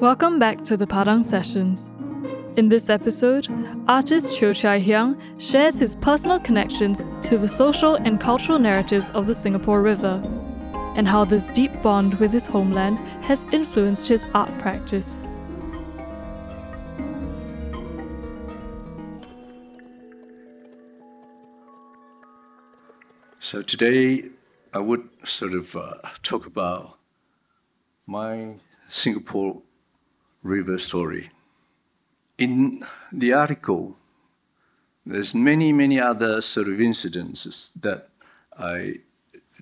Welcome back to the Padang Sessions. In this episode, artist Cheo Chai Hiang shares his personal connections to the social and cultural narratives of the Singapore River, and how this deep bond with his homeland has influenced his art practice. So today, I would sort of uh, talk about my Singapore river story. In the article, there's many, many other sort of incidences that I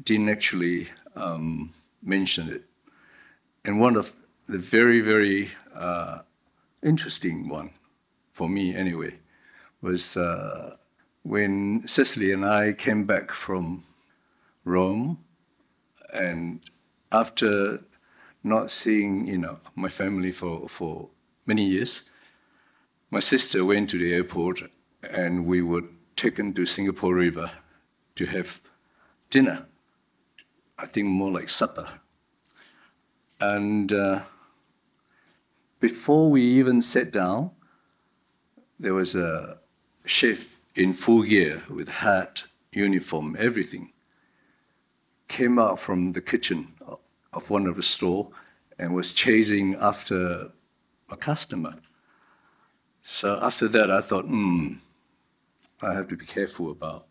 didn't actually um, mention it. And one of the very, very uh, interesting one, for me anyway, was uh, when Cecily and I came back from Rome, and after not seeing, you know, my family for, for many years. My sister went to the airport and we were taken to Singapore River to have dinner. I think more like supper. And uh, before we even sat down, there was a chef in full gear with hat, uniform, everything, came out from the kitchen of one of the store and was chasing after a customer. So after that, I thought, hmm, I have to be careful about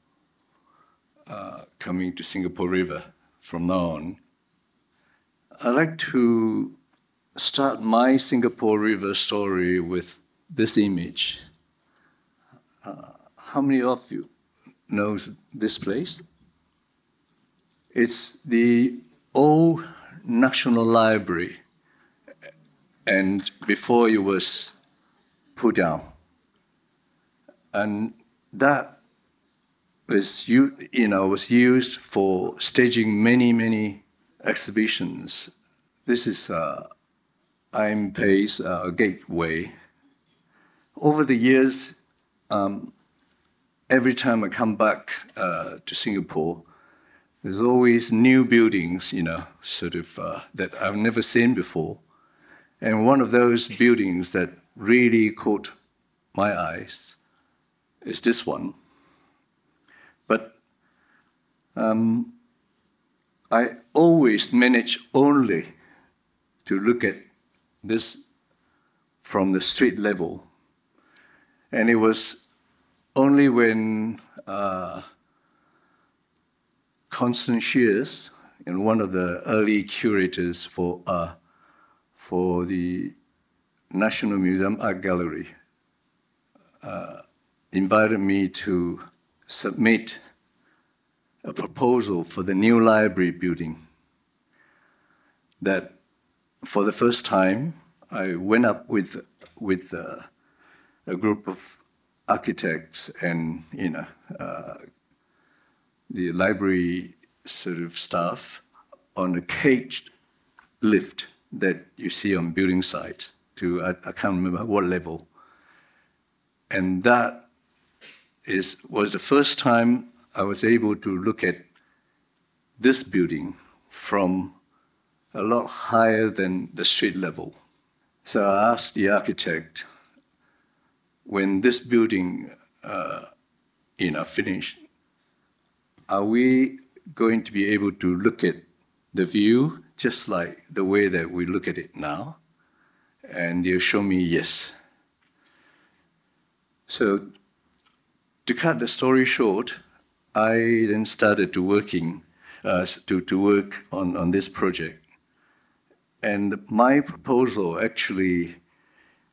uh, coming to Singapore River from now on. I like to start my Singapore River story with this image. Uh, how many of you knows this place? It's the old National Library, and before it was put down. And that was you know was used for staging many many exhibitions. This is uh, I. M. Pei's uh, Gateway. Over the years, um, every time I come back uh, to Singapore, there's always new buildings, you know, sort of uh, that I've never seen before. And one of those buildings that really caught my eyes is this one. But um, I always manage only to look at this from the street level. And it was only when uh, Constance Sheares, one of the early curators for, uh, for the National Museum Art Gallery, uh, invited me to submit a proposal for the new library building. That for the first time, I went up with, with uh, a group of architects and you know uh, the library sort of staff on a caged lift that you see on building sites to, I, I can't remember what level. And that is, was the first time I was able to look at this building from a lot higher than the street level. So I asked the architect, when this building, uh, you know, finished, are we going to be able to look at the view just like the way that we look at it now? And they show me yes. So to cut the story short, I then started to working uh, to, to work on, on this project. And my proposal actually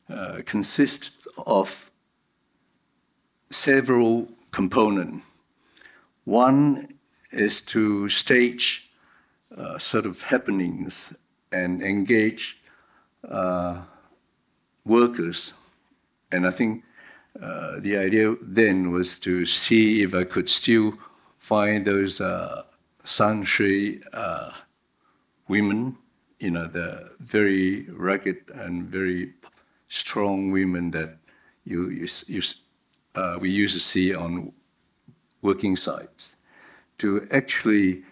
uh, consists of several components. One is to stage uh, sort of happenings and engage uh, workers. And I think uh, the idea then was to see if I could still find those uh, Samsui uh, women, you know, the very rugged and very strong women that you, you, you uh, we used to see on working sites to actually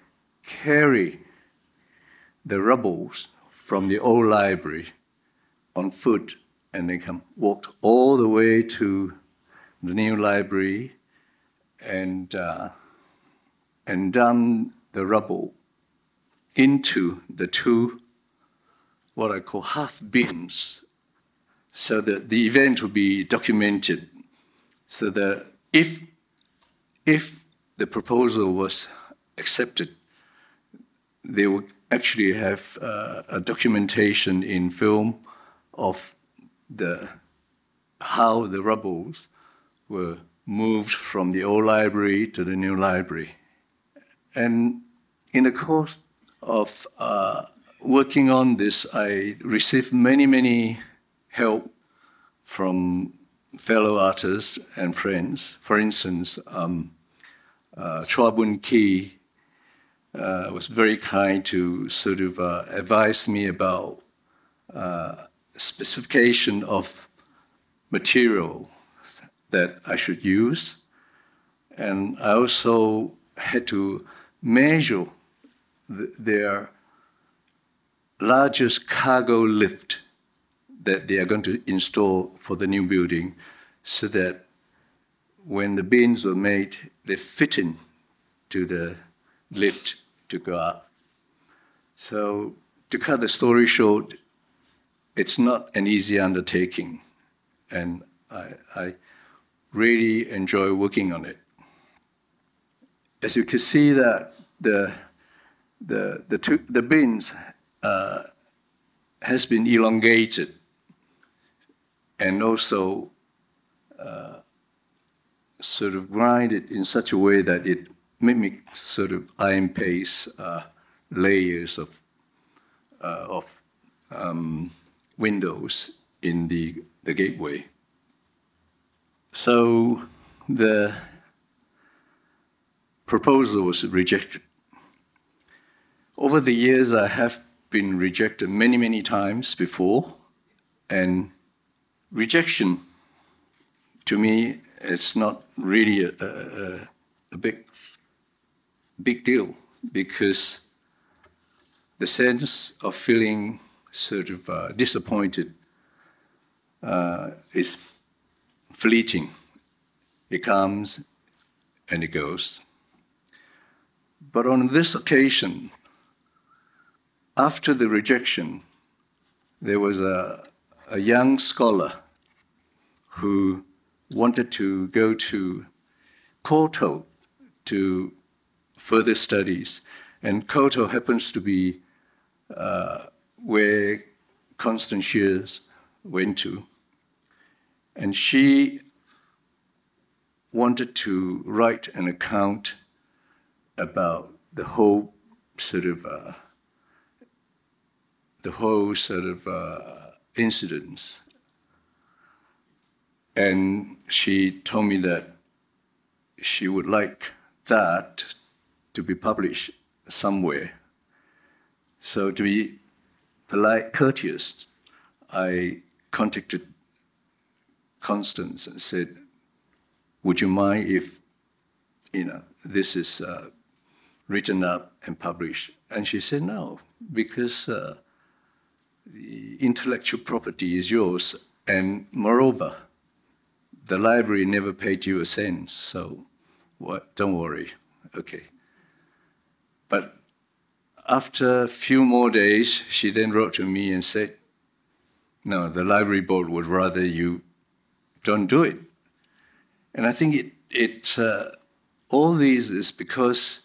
carry the rubbles from the old library on foot and they come walked all the way to the new library and uh, and dump the rubble into the two what I call half bins so that the event will be documented so that if if the proposal was accepted they would actually have uh, a documentation in film of the how the rubbles were moved from the old library to the new library. And in the course of uh, working on this, I received many, many help from fellow artists and friends. For instance, um, uh, Chua Bun Ki uh, was very kind to sort of uh, advise me about uh, specification of material that I should use. And I also had to measure the, their largest cargo lift that they are going to install for the new building so that when the bins are made, they fit in to the lift to go up. So, to cut the story short, it's not an easy undertaking, and I, I really enjoy working on it. As you can see, that the the the, two, the bins uh, has been elongated, and also uh, sort of grind it in such a way that it mimics sort of iron paste uh, layers of uh, of um, windows in the, the gateway. So the proposal was rejected. Over the years, I have been rejected many, many times before, and rejection to me it's not really a, a, a big, big deal because the sense of feeling sort of uh, disappointed uh, is fleeting. It comes and it goes. But on this occasion, after the rejection, there was a, a young scholar who wanted to go to Courtauld to further studies. And Courtauld happens to be uh, where Constance Sheares went to. And she wanted to write an account about the whole sort of uh, the whole sort of uh, incidents. And she told me that she would like that to be published somewhere. So to be polite, courteous, I contacted Constance and said, "Would you mind if, you know, this is uh, written up and published?" And she said, "No, because uh, the intellectual property is yours, and moreover, the library never paid you a cent, so what? Don't worry, okay." But after a few more days, she then wrote to me and said, No, the library board would rather you don't do it. And I think it, it uh, all these is because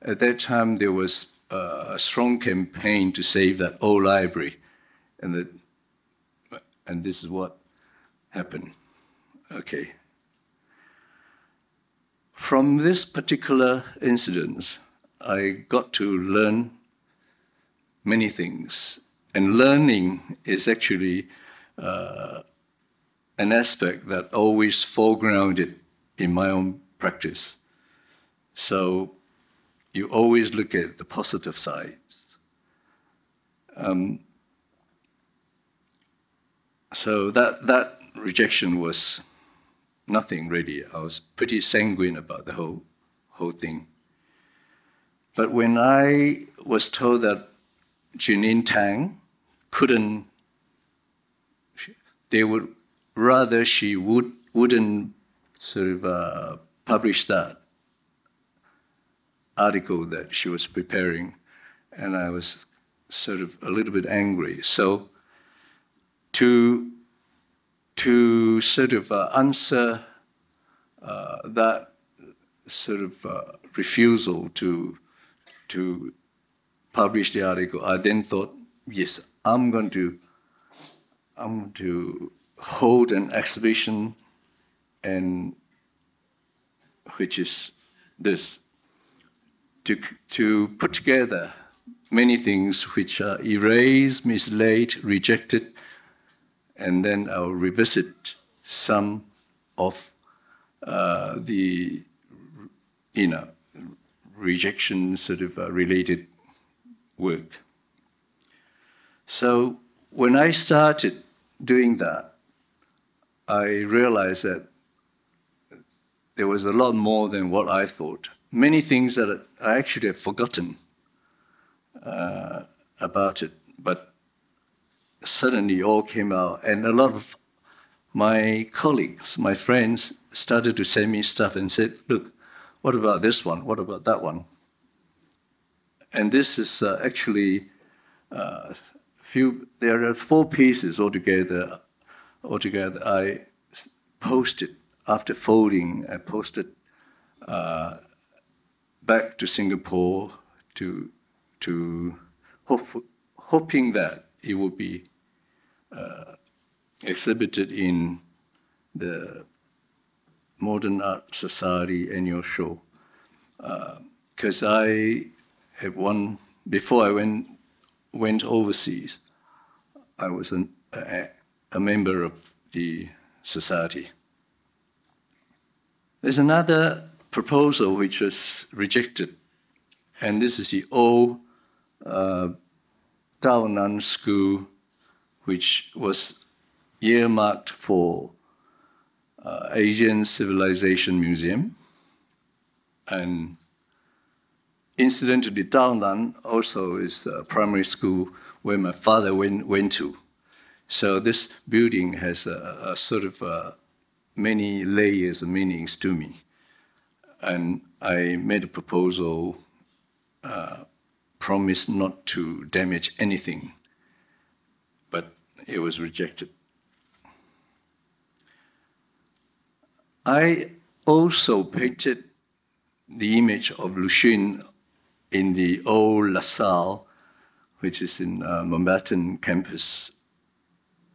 at that time there was uh, a strong campaign to save that old library. And, that, and this is what happened. Okay. From this particular incident, I got to learn many things. And learning is actually uh, an aspect that always foregrounded in my own practice. So you always look at the positive sides. Um, so that that rejection was nothing really. I was pretty sanguine about the whole whole thing. But when I was told that Jeanine Tang couldn't, they would rather she would wouldn't sort of uh, publish that article that she was preparing, and I was sort of a little bit angry. So to to sort of uh, answer uh, that sort of uh, refusal to to publish the article, I then thought, yes, I'm going to I'm going to hold an exhibition, and which is this to to put together many things which are erased, mislaid, rejected, and then I'll revisit some of uh, the you know rejection sort of uh, related work. So when I started doing that, I realized that there was a lot more than what I thought. Many things that I actually had forgotten uh, about it, but suddenly all came out, and a lot of my colleagues, my friends, started to send me stuff and said, "Look, what about this one? What about that one?" And this is uh, actually uh, few. There are four pieces altogether. Altogether, I posted after folding. I posted uh, back to Singapore to to hope, hoping that it would be exhibited in the Modern Art Society annual show. Because uh, I had one, before I went, went overseas, I was an, a, a member of the society. There's another proposal which was rejected, and this is the old uh, Tao Nan School, which was earmarked for uh, Asian Civilization Museum. And incidentally, Tao Nan also is a primary school where my father went, went to. So this building has a, a sort of uh, many layers of meanings to me. And I made a proposal uh, promised not to damage anything, it was rejected. I also painted the image of Lu Xun in the old La Salle, which is in uh, campus.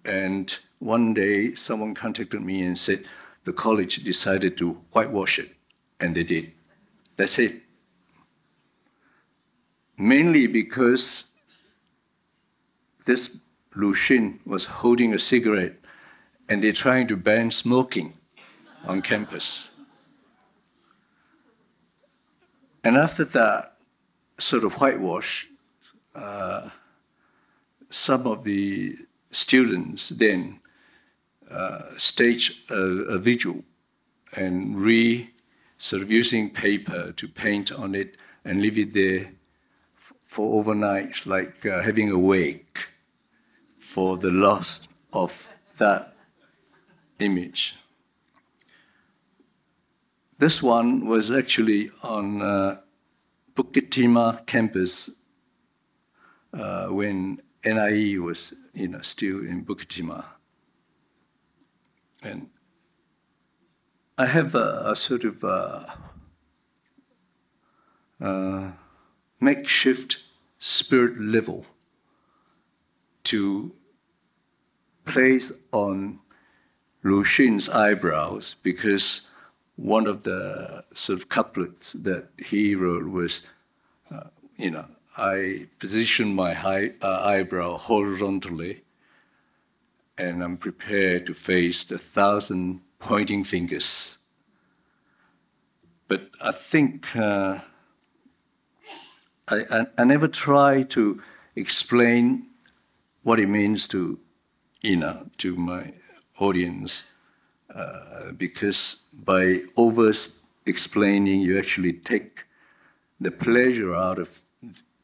And one day, someone contacted me and said the college decided to whitewash it, and they did. That's it mainly because this Lu Xun was holding a cigarette and they're trying to ban smoking on campus. And after that sort of whitewash, uh, some of the students then uh, staged a, a vigil and re sort of using paper to paint on it and leave it there for overnight, like uh, having a wake for the loss of that image. This one was actually on uh, Bukit Timah campus uh, when NIE was you know, still in Bukit Timah. And I have a, a sort of uh, uh makeshift spirit level to place on Lu Xun's eyebrows because one of the sort of couplets that he wrote was, uh, you know, I position my high, uh, eyebrow horizontally and I'm prepared to face the thousand pointing fingers. But I think uh, I, I, I never try to explain what it means to, you know, to my audience, uh, because by over explaining, you actually take the pleasure out of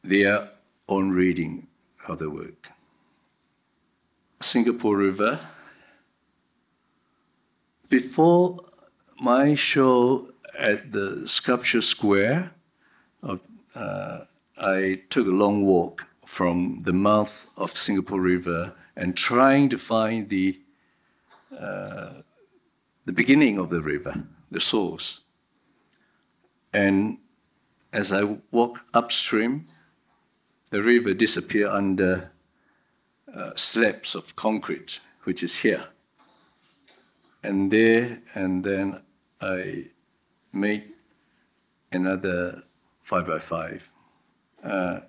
their own reading of the work. Singapore River. Before my show at the Sculpture Square, uh, I took a long walk from the mouth of Singapore River and trying to find the uh, the beginning of the river, the source. And as I walk upstream, the river disappear under uh, slabs of concrete, which is here. And there, and then I made another five by five. Uh,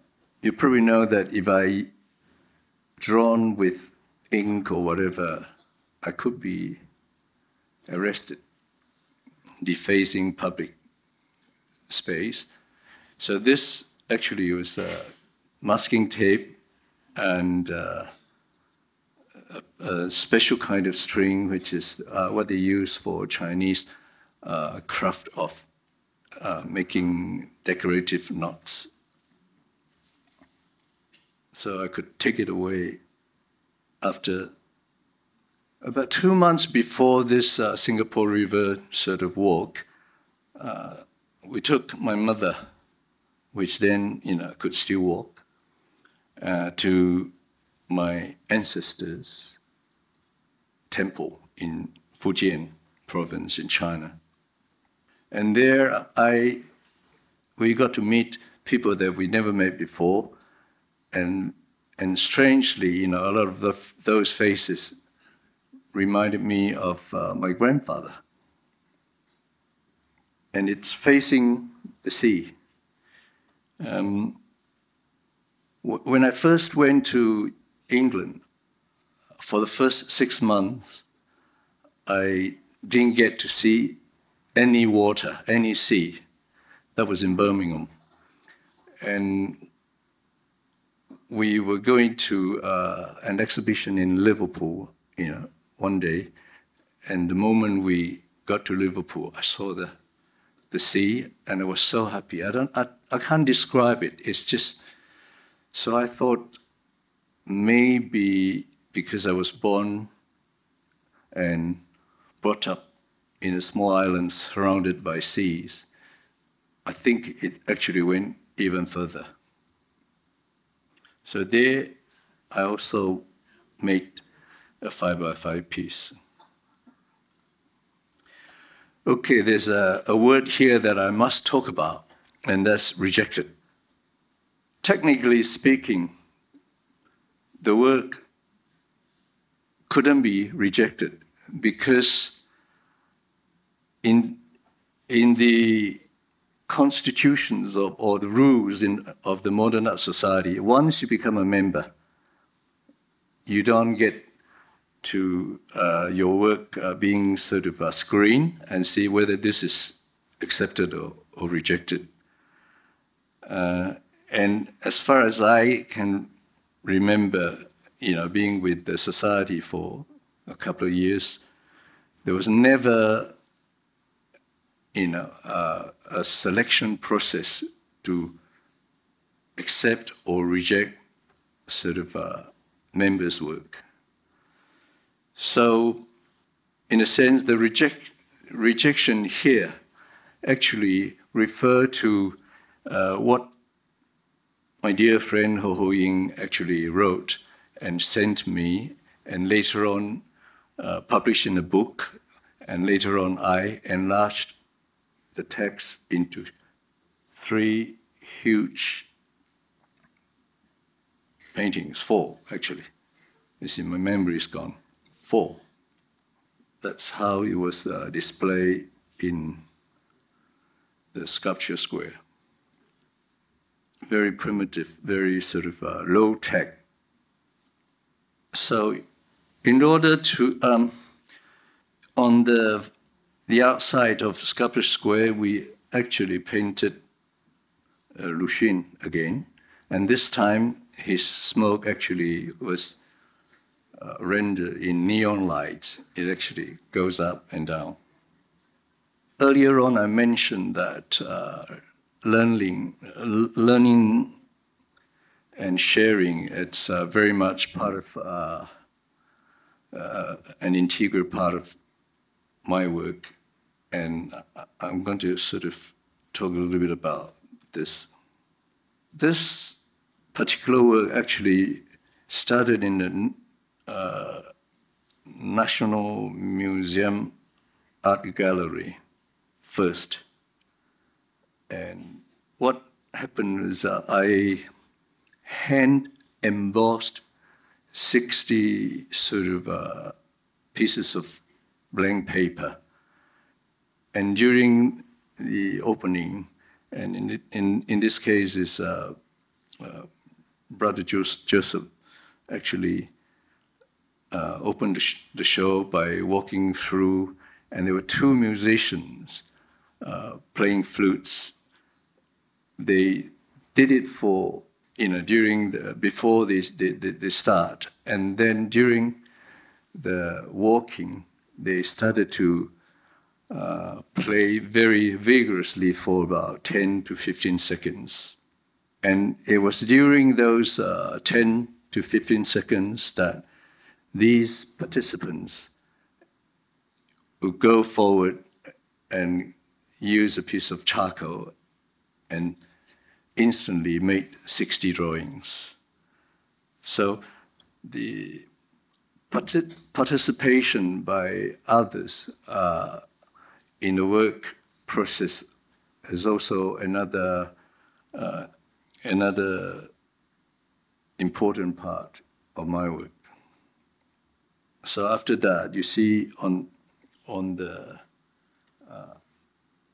you probably know that if I drawn with ink or whatever, I could be arrested, defacing public space. So this actually was uh, masking tape and uh, a, a, special kind of string, which is uh, what they use for Chinese uh, craft of uh, making decorative knots. So I could take it away after about two months before this uh, Singapore River sort of walk. Uh, we took my mother, which then you know could still walk, uh, to my ancestors' temple in Fujian province in China. And there I we got to meet people that we never met before and and strangely, you know, a lot of the, those faces reminded me of uh, my grandfather. And it's facing the sea. Um, when I first went to England, for the first six months, I didn't get to see any water, any sea. That was in Birmingham. And we were going to uh, an exhibition in Liverpool, you know, one day, and the moment we got to Liverpool, I saw the the sea, and I was so happy. I don't, I, I can't describe it. It's just. So I thought maybe because I was born and brought up in a small island surrounded by seas, I think it actually went even further. So there, I also made a five by five piece. Okay, there's a, a word here that I must talk about, and that's rejected. Technically speaking, the work couldn't be rejected because in, in the constitutions of, or the rules in, of the modern society, once you become a member, you don't get to uh, your work uh, being sort of uh, screened and see whether this is accepted or, or rejected. Uh, and as far as I can remember, you know, being with the society for a couple of years, there was never you know, uh, a selection process to accept or reject sort of uh, members' work. So, in a sense, the reject, rejection here actually refer to uh, what my dear friend Ho Ho Ying actually wrote and sent me, and later on uh, published in a book, and later on I enlarged the text into three huge paintings, four actually. You see, my memory is gone. Four. That's how it was uh, displayed in the sculpture square. Very primitive, very sort of uh, low tech. So, in order to, um, on the the outside of Sculpture Square, we actually painted uh, Lu Xun again, and this time his smoke actually was uh, rendered in neon lights. It actually goes up and down. Earlier on, I mentioned that uh, learning, learning and sharing. It's uh, very much part of uh, uh, an integral part of my work, and I'm going to sort of talk a little bit about this. This particular work actually started in the uh, National Museum Art Gallery first. And what happened is uh, I hand embossed 60 sort of uh, pieces of blank paper. And during the opening, and in, in, in this case is uh, uh, Brother Joseph actually uh, opened the, sh- the, show by walking through, and there were two musicians uh, playing flutes. They did it for you know during the, before the, they, they start, and then during the walking, they started to play very vigorously for about 10 to 15 seconds. And it was during those uh, 10 to 15 seconds that these participants would go forward and use a piece of charcoal and instantly make 60 drawings. So the participation by others uh, in the work process is also another uh, another important part of my work. So after that, you see on on the uh,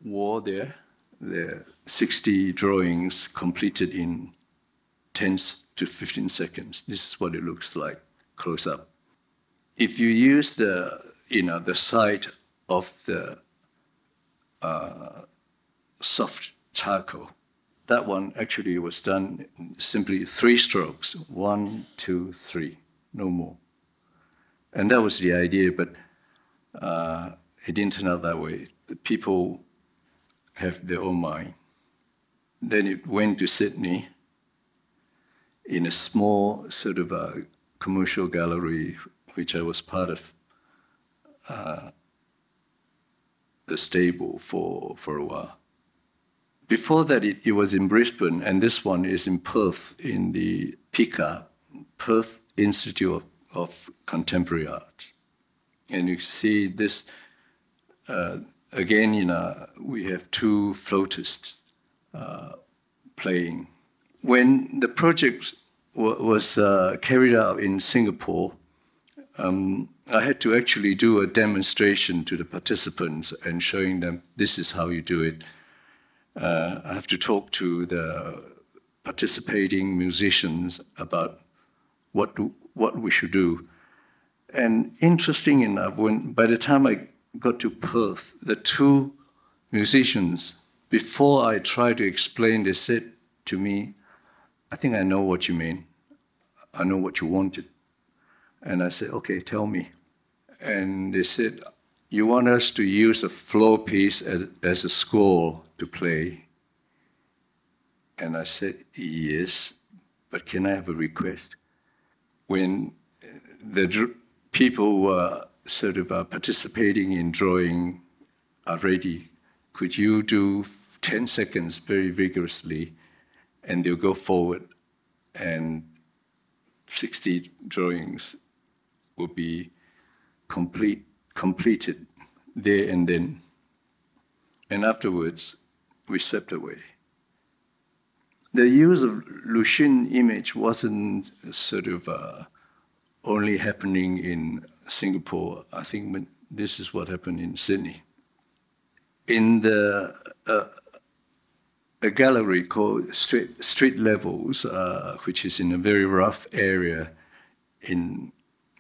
wall there, there are 60 drawings completed in 10 to 15 seconds. This is what it looks like close up. If you use the you know the side of the uh, soft charcoal, that one actually was done simply three strokes one, two, three, no more. And that was the idea, but uh, it didn't turn out that way. The people have their own mind. Then it went to Sydney in a small sort of a commercial gallery, which I was part of uh, stable for, for a while before that, it, it, was in Brisbane, and this one is in Perth, in the PICA, Perth Institute of, of Contemporary Art. And you see this, uh, again, you know, we have two flautists uh, playing. When the project was uh, carried out in Singapore, um, I had to actually do a demonstration to the participants and showing them this is how you do it uh, I have to talk to the participating musicians about what do, what we should do. And interesting enough, when by the time I got to Perth, the two musicians, before I tried to explain, they said to me, "I think I know what you mean. I know what you wanted." And I said, "Okay, tell me." And they said, "You want us to use a floor piece as, as a score to play? And I said, Yes, but can I have a request? When the dr- people were sort of uh, participating in drawing already, could you do 10 seconds very vigorously and they'll go forward and 60 drawings will be complete, completed there and then. And afterwards, we swept away. The use of Lu Xun image wasn't sort of uh, only happening in Singapore. I think this is what happened in Sydney. In the uh, a gallery called Street, Street Levels, uh, which is in a very rough area in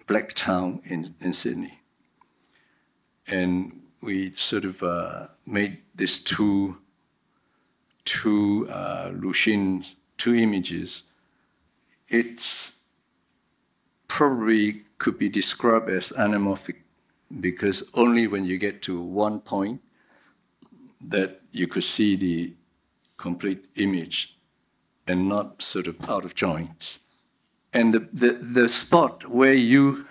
Blacktown in, in Sydney. And we sort of uh, made these two two uh, two images, it probably could be described as anamorphic because only when you get to one point that you could see the complete image and not sort of out of joint. And the, the, the spot where you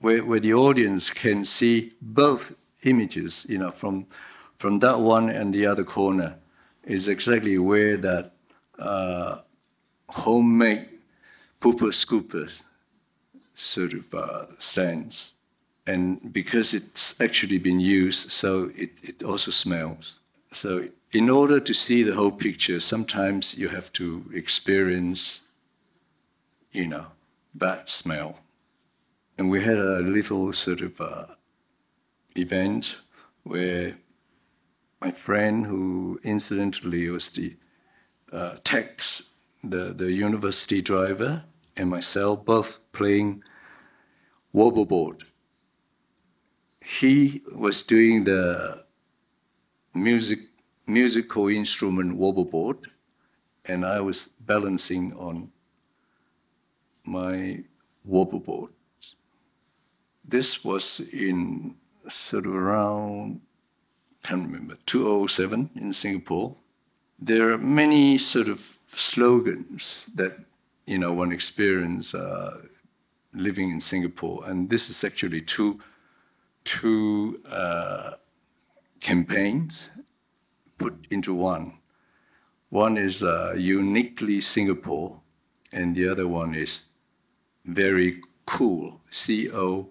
where, where the audience can see both images, you know, from from that one and the other corner, is exactly where that uh, homemade pooper scooper sort of uh, stands. And because it's actually been used, so it, it also smells. So in order to see the whole picture, sometimes you have to experience, you know, bad smell. And we had a little sort of uh, event where my friend, who incidentally was the uh, tax, the, the university driver, and myself both playing wobbleboard. He was doing the music musical instrument wobbleboard, and I was balancing on my wobbleboard. This was in sort of around, can't remember, 2007 in Singapore. There are many sort of slogans that you know one experience uh, living in Singapore, and this is actually two two uh, campaigns put into one. One is uh, uniquely Singapore, and the other one is very cool, C O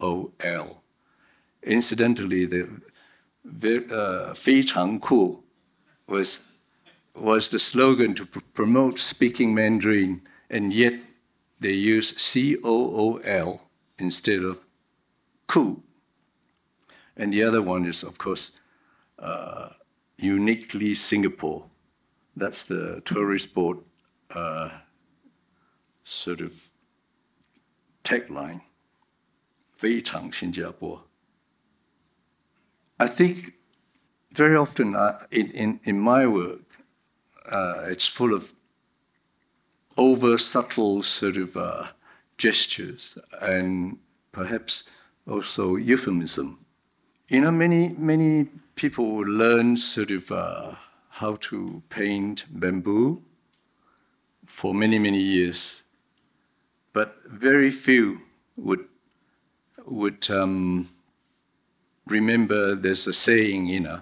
O L. Incidentally, the uh, cool was was the slogan to pr- promote speaking Mandarin, and yet they use C O O L instead of cool. And the other one is, of course, uh, uniquely Singapore. That's the tourist board uh, sort of tagline. 非常新加坡. I think very often uh, in, in, in my work, uh, it's full of over subtle sort of uh, gestures and perhaps also euphemism. You know, many, many people learn sort of uh, how to paint bamboo for many, many years, but very few would would um, remember there's a saying, you know,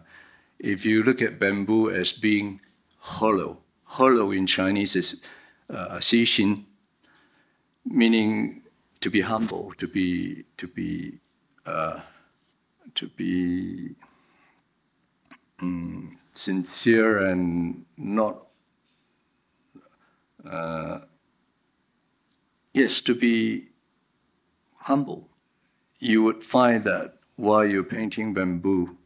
if you look at bamboo as being hollow, hollow in Chinese is uh, xuxin, meaning to be humble, to be to be uh, to be um, sincere and not, uh, yes, to be humble. You would find that while you're painting bamboo,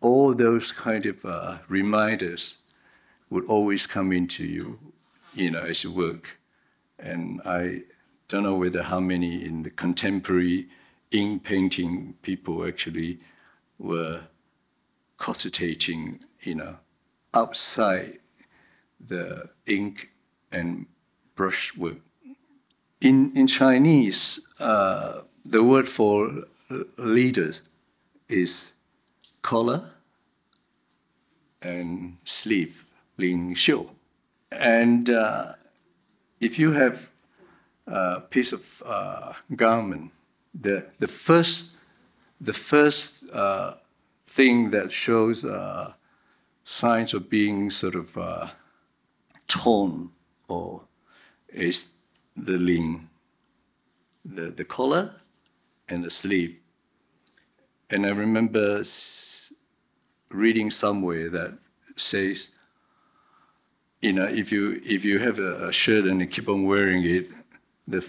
all those kind of uh, reminders would always come into you, you know, as you work. And I don't know whether how many in the contemporary ink painting people actually were concentrating, you know, outside the ink and brushwork. In, in Chinese, uh, the word for leader is collar and sleeve, 领袖. And uh, if you have a piece of uh, garment, the, the first, the first uh, thing that shows uh, signs of being sort of uh, torn or is the ling, the, the collar and the sleeve. And I remember reading somewhere that says, you know, if you if you have a, a shirt and you keep on wearing it, the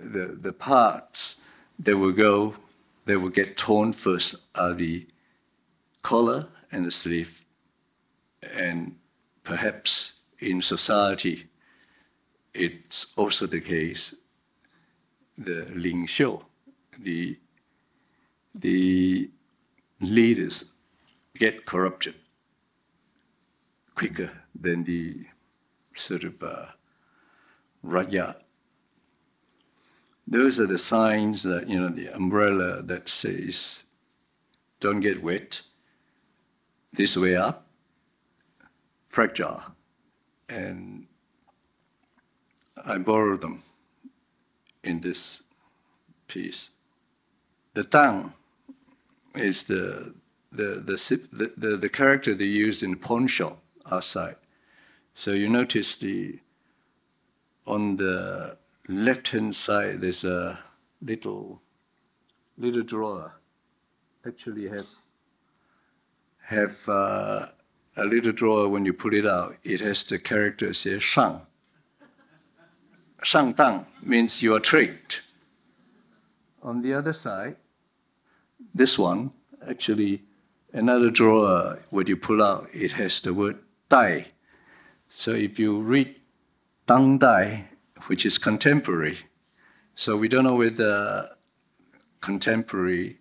the the parts that will go, that will get torn first are the collar and the sleeve, and perhaps in society, it's also the case. The 领袖 the the leaders get corrupted quicker than the sort of uh, raja. Those are the signs that you know the umbrella that says, "Don't get wet." This way up, fragile, and I borrow them in this piece. The tang is the the the, the, the, character they use in pawn shop outside. So you notice the on the left hand side there's a little little drawer. Actually have have uh, a little drawer when you pull it out. It has the character say shang. Shang dang means you are tricked. On the other side, this one actually another drawer when you pull out it has the word dai. So if you read Dang Dai, which is contemporary, so we don't know whether contemporary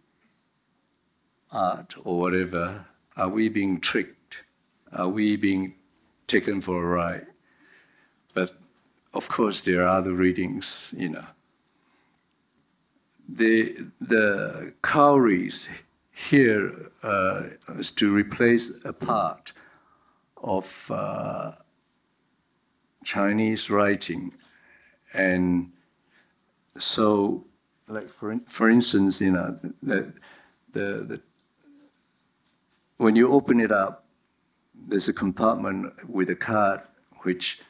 art or whatever are we being tricked? Are we being taken for a ride? But of course, there are other readings, you know. The, the cowries here uh, is to replace a part of uh, Chinese writing. And so, like for, for instance, you know, the, the, the when you open it up, there's a compartment with a card which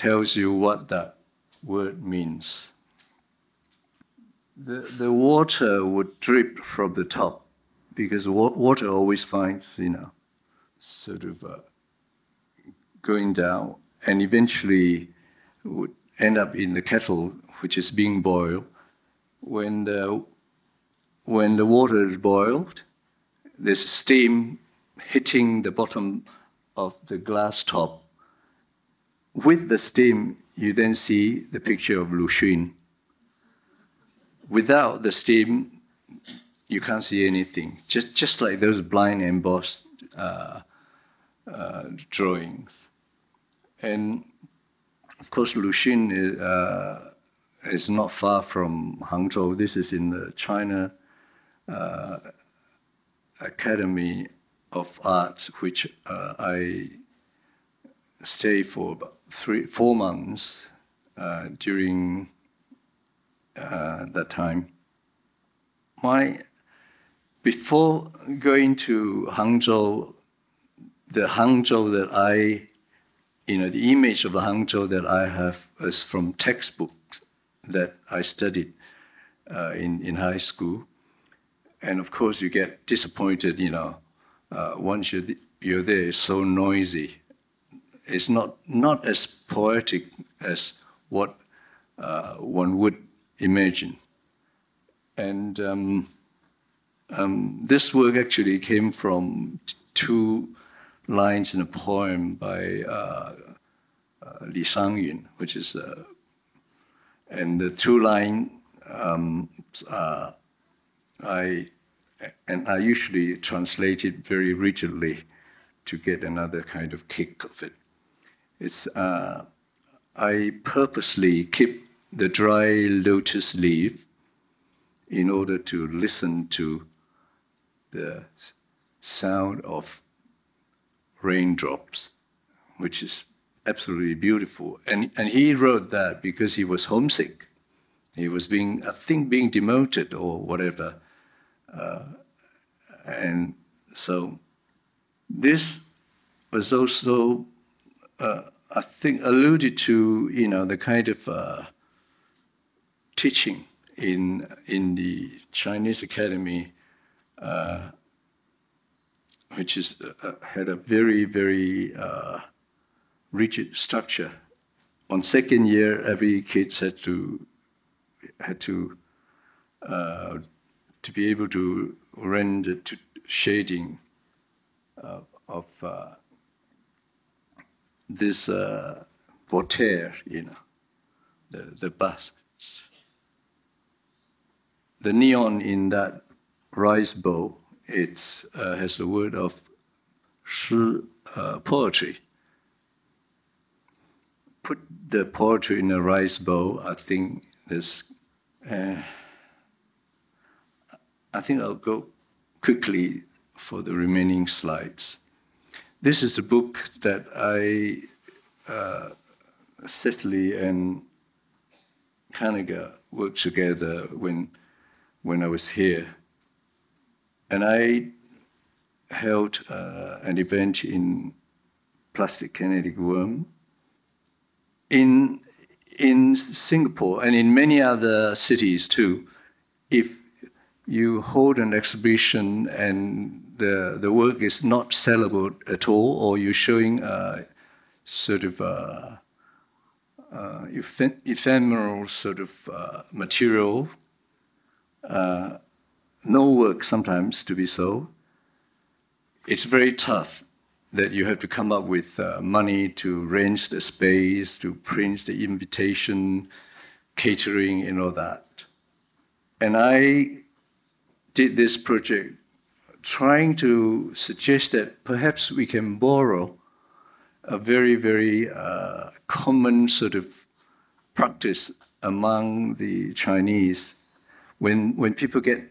tells you what that word means. The, the water would drip from the top because water always finds, you know, sort of uh, going down and eventually would end up in the kettle which is being boiled. When the, when the water is boiled, there's steam hitting the bottom of the glass top. With the steam, you then see the picture of Lu Xun. Without the steam, you can't see anything. Just, just like those blind embossed uh, uh, drawings. And of course, Lu Xun is, uh, is not far from Hangzhou. This is in the China uh, Academy of art, which uh, I stayed for about three, four months uh, during uh, that time. My before going to Hangzhou, the Hangzhou that I, you know, the image of the Hangzhou that I have is from textbooks that I studied uh, in in high school, and of course you get disappointed, you know uh, once you're, you're there, it's so noisy. It's not, not as poetic as what uh, one would imagine. And um, um, this work actually came from two lines in a poem by uh, uh, Li Shangyin, which is, uh, and the two line um, uh, I and I usually translate it very rigidly to get another kind of kick of it. It's uh, I purposely keep the dry lotus leaf in order to listen to the sound of raindrops, which is absolutely beautiful. And, and he wrote that because he was homesick. He was being, I think, being demoted or whatever uh, and so this was also, uh, I think, alluded to, you know, the kind of uh, teaching in in the Chinese Academy, uh, which is uh, had a very very uh, rigid structure. On second year, every kid had to had to uh, to be able to render to shading uh, of uh, this uh, Voltaire, you know, the, the busts. The neon in that rice bowl, it uh, has the word of shi, uh, poetry. Put the poetry in a rice bowl, I think this. Uh, I think I'll go quickly for the remaining slides. This is the book that I, uh, Cecily and Kanega worked together when, when I was here. And I held uh, an event in Plastique Kinetic Worm in in Singapore and in many other cities too. If you hold an exhibition and the the work is not sellable at all, or you're showing a sort of a, uh, ephemeral sort of uh, material, uh, no work sometimes to be sold, It's very tough that you have to come up with uh, money to rent the space, to print the invitation, catering, and all that. And I did this project trying to suggest that perhaps we can borrow a very, very uh, common sort of practice among the Chinese when, when people get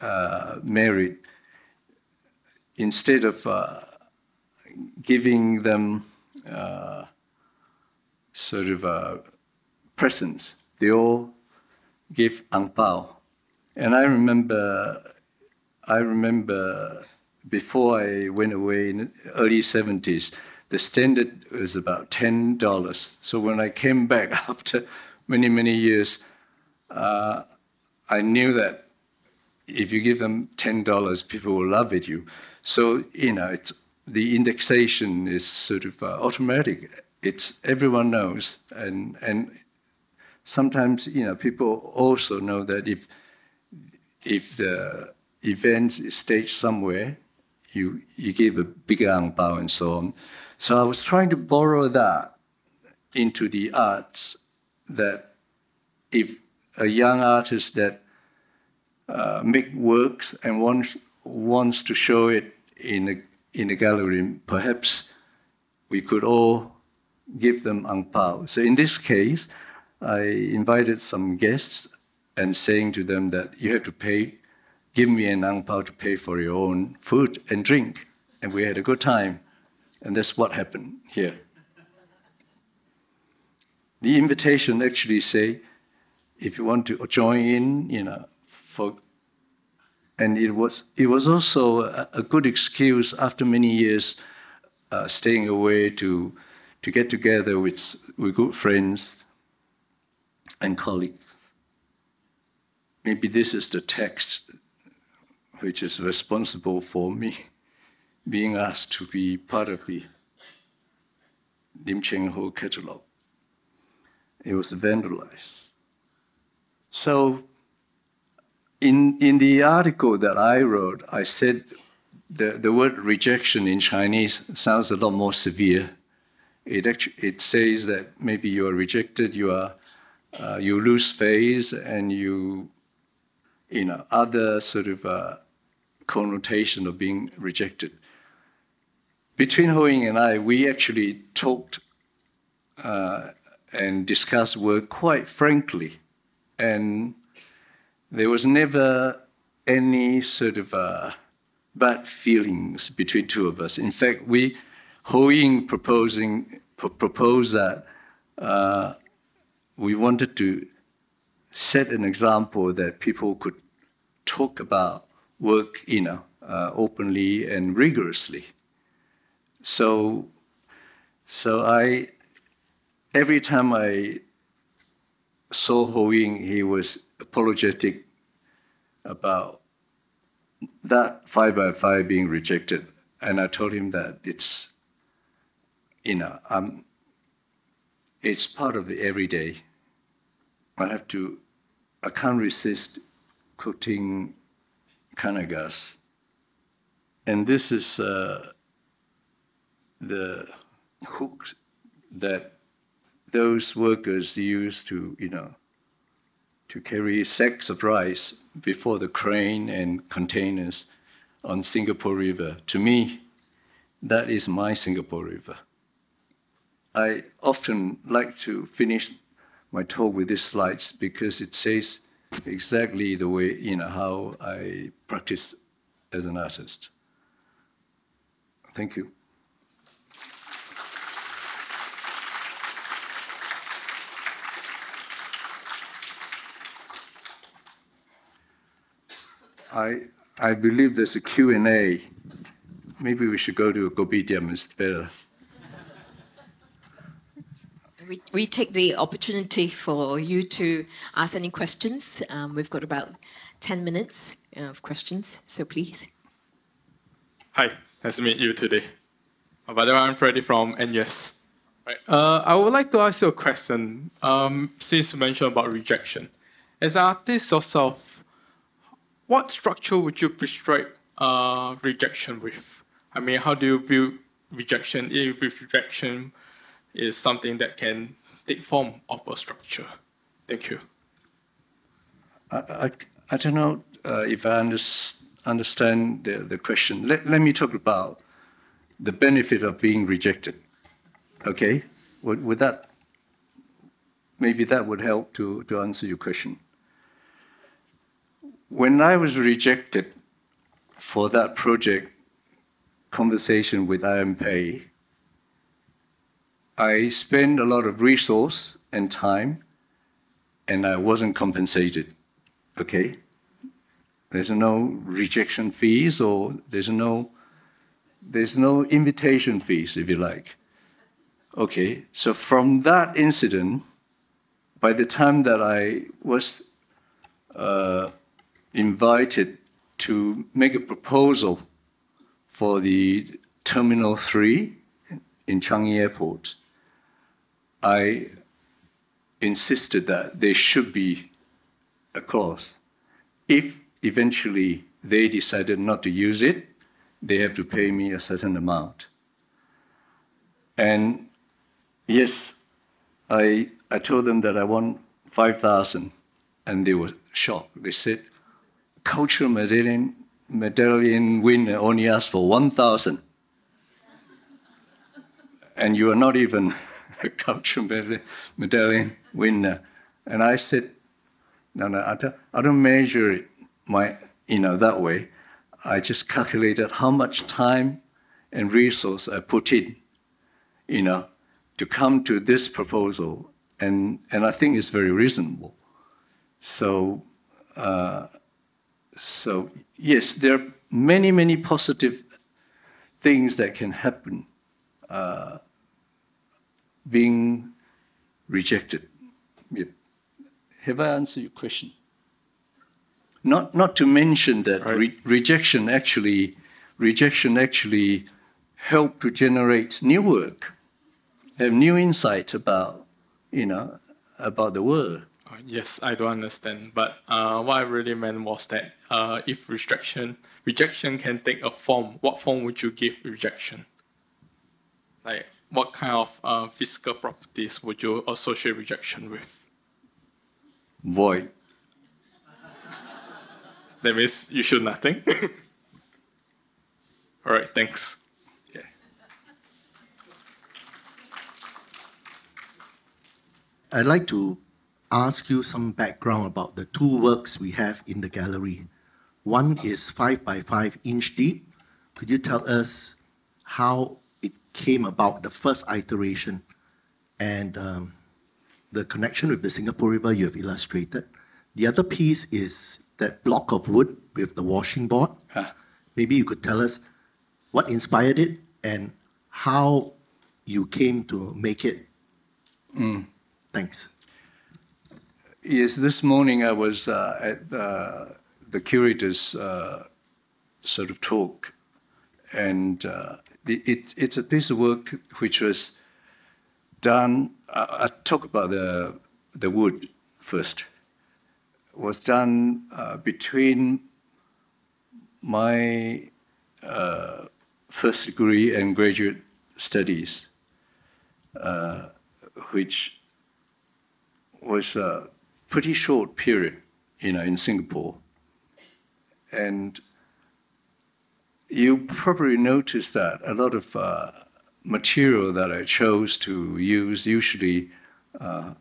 uh, married, instead of uh, giving them uh, sort of uh, presents. They all give ang pao. And I remember, I remember before I went away in the early 70s, the standard was about $10. So when I came back after many, many years, uh, I knew that if you give them $10, people will love it you. So, you know, the indexation is sort of uh, automatic. It's everyone knows, and and sometimes you know people also know that if if the event is staged somewhere, you you give a bigger ang bao and so on. So I was trying to borrow that into the arts. That if a young artist that uh, make works and wants wants to show it in a in the gallery, perhaps we could all give them ang. So in this case, I invited some guests and saying to them that you have to pay, give me an ang pao to pay for your own food and drink. And we had a good time. And that's what happened here. The invitation actually say, if you want to join in, you know, for and it was it was also a, a good excuse after many years uh, staying away to to get together with with good friends and colleagues. Maybe this is the text which is responsible for me being asked to be part of the Lim Cheng Hoe catalog. It was vandalized. So in, in the article that I wrote, I said the, the word rejection in Chinese sounds a lot more severe. It, actually, it says that maybe you are rejected, you, are, uh, you lose face, and you, you know, other sort of uh, connotation of being rejected. Between Ho Ying and I, we actually talked uh, and discussed work quite frankly. And there was never any sort of uh, bad feelings between two of us. In fact, we, Ho Ying proposing, proposed that uh, we wanted to set an example that people could talk about work, you know, uh, openly and rigorously. So, so I, every time I saw Ho Ying, he was apologetic about that five by five being rejected. And I told him that it's, you know, um, it's part of the everyday. I have to, I can't resist quoting Kanegas. And this is uh, the hook that those workers use to, you know, to carry sacks of rice before the crane and containers on Singapore River. To me, that is my Singapore River. I often like to finish my talk with these slides because it says exactly the way, you know, how I practice as an artist. Thank you. I, I believe there's a Q&A. Maybe we should go to a Kopitiam, it's better. We, we take the opportunity for you to ask any questions. Um, we've got about 10 minutes of questions, so please. Hi, nice to meet you today. Uh, by the way, I'm Freddie from NUS. Right. Uh, I would like to ask you a question. Um, since you mentioned about rejection, as an artist yourself, what structure would you prescribe uh, rejection with? I mean, how do you view rejection? If rejection is something that can take form of a structure. Thank you. I, I, I don't know uh, if I under, understand the, the question. Let, let me talk about the benefit of being rejected. Okay? Would, would that, maybe that would help to, to answer your question. When I was rejected for that project conversation with I. M. Pei, I spent a lot of resource and time, and I wasn't compensated. Okay? There's no rejection fees or there's no there's no invitation fees, if you like. Okay, so from that incident, by the time that I was uh, invited to make a proposal for the Terminal 3 in Changi Airport, I insisted that there should be a clause. If eventually they decided not to use it, they have to pay me a certain amount. And yes, I, I told them that I want 5,000, and they were shocked. They said, cultural medallion, medallion winner only asked for 1,000. And you are not even a cultural medallion winner. And I said, no, no, I don't, I don't measure it my, you know, that way. I just calculated how much time and resource I put in, you know, to come to this proposal. And, and I think it's very reasonable. So, uh, so yes, there are many, many positive things that can happen uh, being rejected. Yep. Have I answered your question? Not, not to mention that Right. re- rejection actually, rejection actually help to generate new work, have new insight about, you know, about the world. Yes, I do understand. But uh, what I really meant was that uh, if rejection rejection can take a form, what form would you give rejection? Like what kind of uh, physical properties would you associate rejection with? Void. That means you should nothing. All right, thanks. Yeah. I'd like to ask you some background about the two works we have in the gallery. One is five by five inch deep. Could you tell us how it came about, the first iteration, and um, the connection with the Singapore River you have illustrated? The other piece is that block of wood with the washing board. Ah. Maybe you could tell us what inspired it and how you came to make it. Thanks. Yes, this morning I was uh, at uh, the curator's uh, sort of talk, and uh, the, it, it's a piece of work which was done. I, I talk about the the wood first. Was done uh, between my uh, first degree and graduate studies, uh, which was a pretty short period, you know, in Singapore. And you probably noticed that a lot of uh, material that I chose to use usually uh,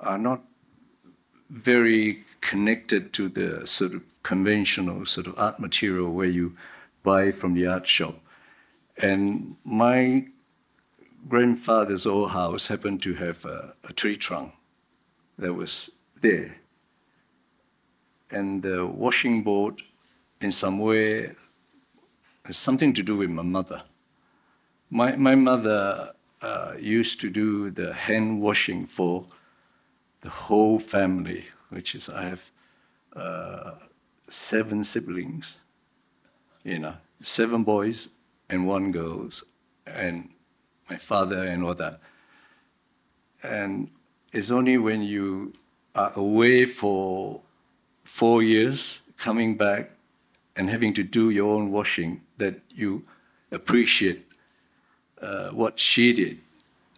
are not very connected to the sort of conventional sort of art material where you buy from the art shop. And my grandfather's old house happened to have a, a tree trunk that was there. and the washing board, in some way, has something to do with my mother. My, my mother uh, used to do the hand washing for the whole family, which is I have uh, seven siblings, you know, seven boys and one girls, and my father and all that. And it's only when you are away for four years, coming back and having to do your own washing, that you appreciate uh, what she did.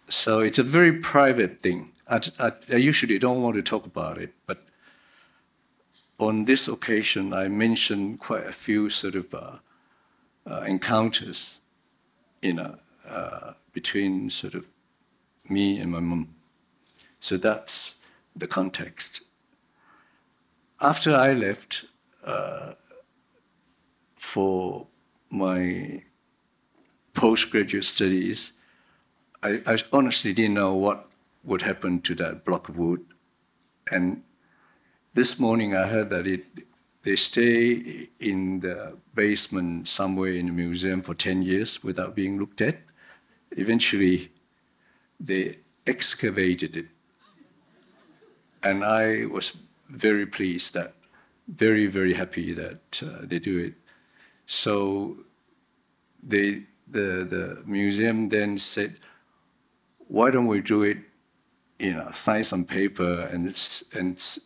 So it's a very private thing. I, I, I usually don't want to talk about it, but on this occasion, I mentioned quite a few sort of uh, uh, encounters, you know, uh, between sort of me and my mum. So that's the context. After I left uh, for my postgraduate studies, I, I honestly didn't know what would happen to that block of wood. And this morning I heard that it, they stay in the basement somewhere in the museum for 10 years without being looked at. Eventually, they excavated it. And I was very pleased that, very, very happy that uh, they do it. So the, the museum then said, why don't we do it, you know, sign some paper and, and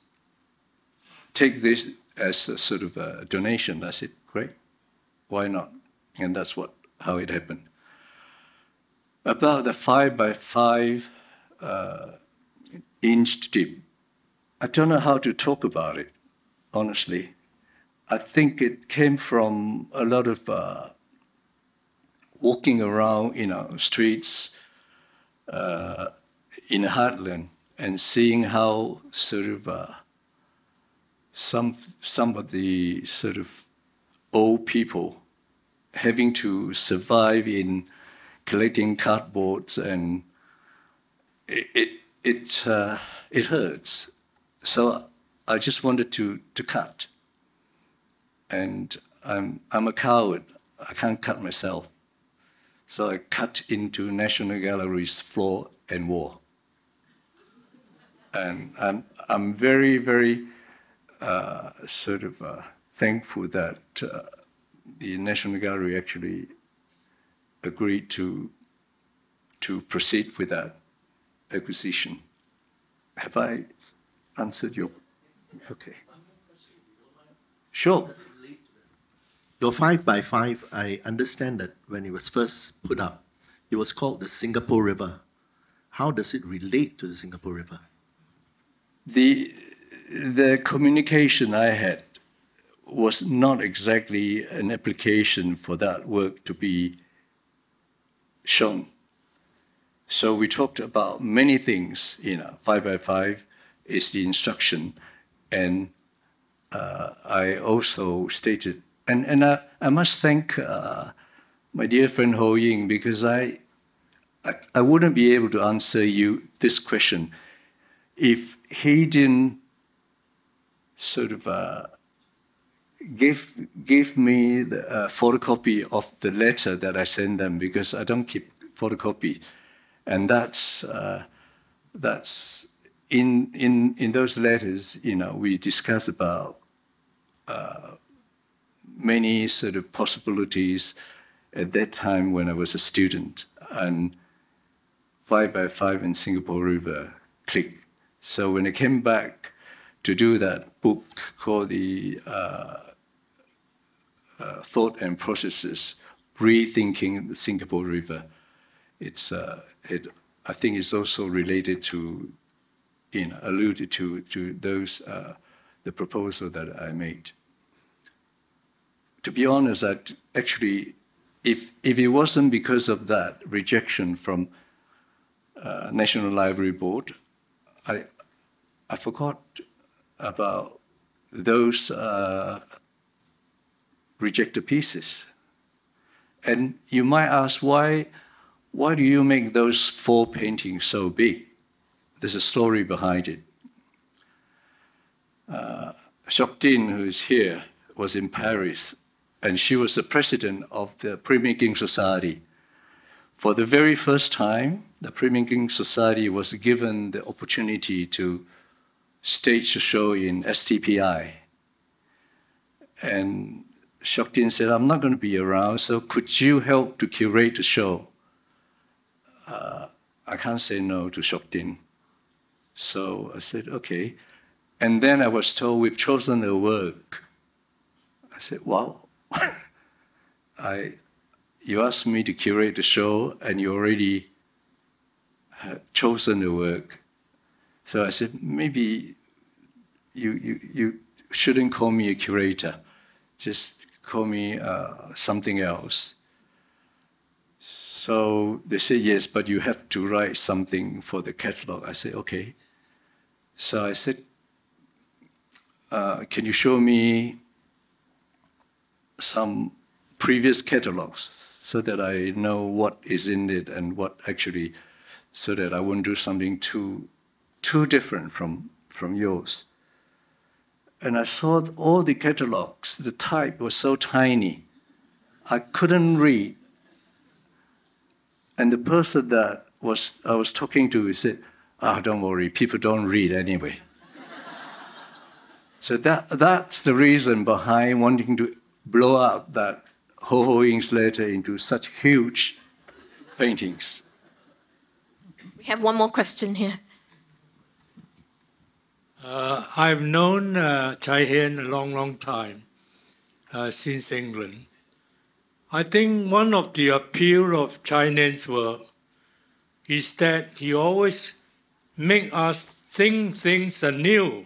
take this as a sort of a donation. I said, great, why not? And that's what how it happened. About the five by five uh, inch deep, I don't know how to talk about it, honestly. I think it came from a lot of uh, walking around, you know, streets uh, in Heartland and seeing how sort of uh, some some of the sort of old people having to survive in collecting cardboards and it it it, uh, it hurts. So I just wanted to to cut, and I'm I'm a coward. I can't cut myself. So I cut into National Gallery's floor and wall. And I'm, I'm very, very uh, sort of uh, thankful that uh, the National Gallery actually agreed to to proceed with that acquisition. Have I answered your? Okay. Sure. Your five by five, I understand that when it was first put up, it was called the Singapore River. How does it relate to the Singapore River? The the communication I had was not exactly an application for that work to be shown. So we talked about many things, you know, five by five is the instruction. And uh, I also stated, and, and I, I must thank uh, my dear friend Ho Ying because I, I, I wouldn't be able to answer you this question if he didn't sort of uh, give give me the uh, photocopy of the letter that I send them because I don't keep photocopy, and that's uh, that's in in in those letters. You know, we discuss about uh, many sort of possibilities at that time when I was a student, and five by five in Singapore River click. So when I came back to do that book called the uh, uh, Thought and Processes, Rethinking the Singapore River. It's, uh, it, I think it's also related to, you know, alluded to, to those, uh, the proposal that I made. To be honest, I actually, if, if it wasn't because of that rejection from uh, National Library Board, I, I forgot about those uh, rejected pieces. And you might ask, why, why do you make those four paintings so big? There's a story behind it. Uh, who is here, was in Paris, and she was the president of the Printmaking Society. For the very first time, the Printmaking Society was given the opportunity to stage a show in STPI. And Seok Tin said, I'm not going to be around, so could you help to curate the show? Uh, I can't say no to Seok Tin. So I said, okay. And then I was told, we've chosen a work. I said, wow. I, you asked me to curate the show, and you already had chosen the work. So I said, maybe you, you, you shouldn't call me a curator. Just call me uh, something else. So they said, yes, but you have to write something for the catalog. I said, okay. So I said, uh, can you show me some previous catalogs so that I know what is in it and what actually, so that I won't do something too, too different from, from yours. And I saw all the catalogs, the type was so tiny, I couldn't read. And the person that was I was talking to said, "Ah, oh, don't worry, people don't read anyway." so that that's the reason behind wanting to blow up that Ho Ho Ying's letter into such huge paintings. We have one more question here. Uh, I've known uh, Chai Hiang a long, long time, uh, since England. I think one of the appeal of Chai Hiang's work is that he always make us think things anew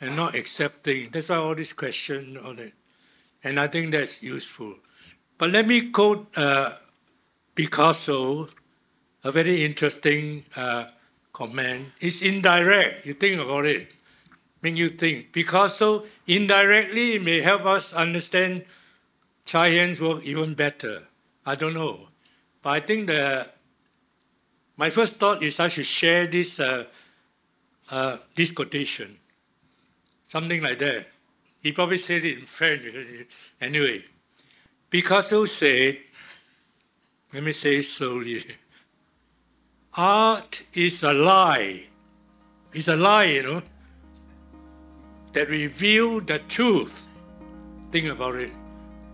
and not accepting. That's why all this question on it. And I think that's useful. But let me quote uh, Picasso, a very interesting uh, comment. It's indirect. You think about it, make you think. Picasso indirectly may help us understand Chai work even better. I don't know, but I think the my first thought is I should share this uh, uh, this quotation, something like that. He probably said it in French anyway. Picasso said, let me say it slowly. Art is a lie. It's a lie, you know, that reveal the truth. Think about it.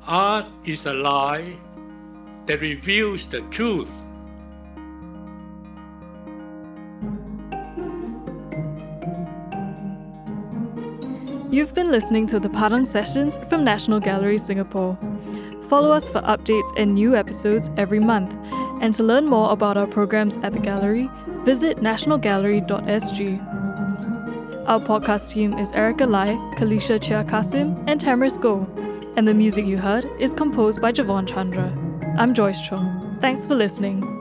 Art is a lie that reveals the truth. You've been listening to the Padang Sessions from National Gallery Singapore. Follow us for updates and new episodes every month. And to learn more about our programs at the gallery, visit nationalgallery.sg. Our podcast team is Erica Lai, Kalisha Chia Kasim, and Tamaris Go. And the music you heard is composed by Javon Chandra. I'm Joyce Chung. Thanks for listening.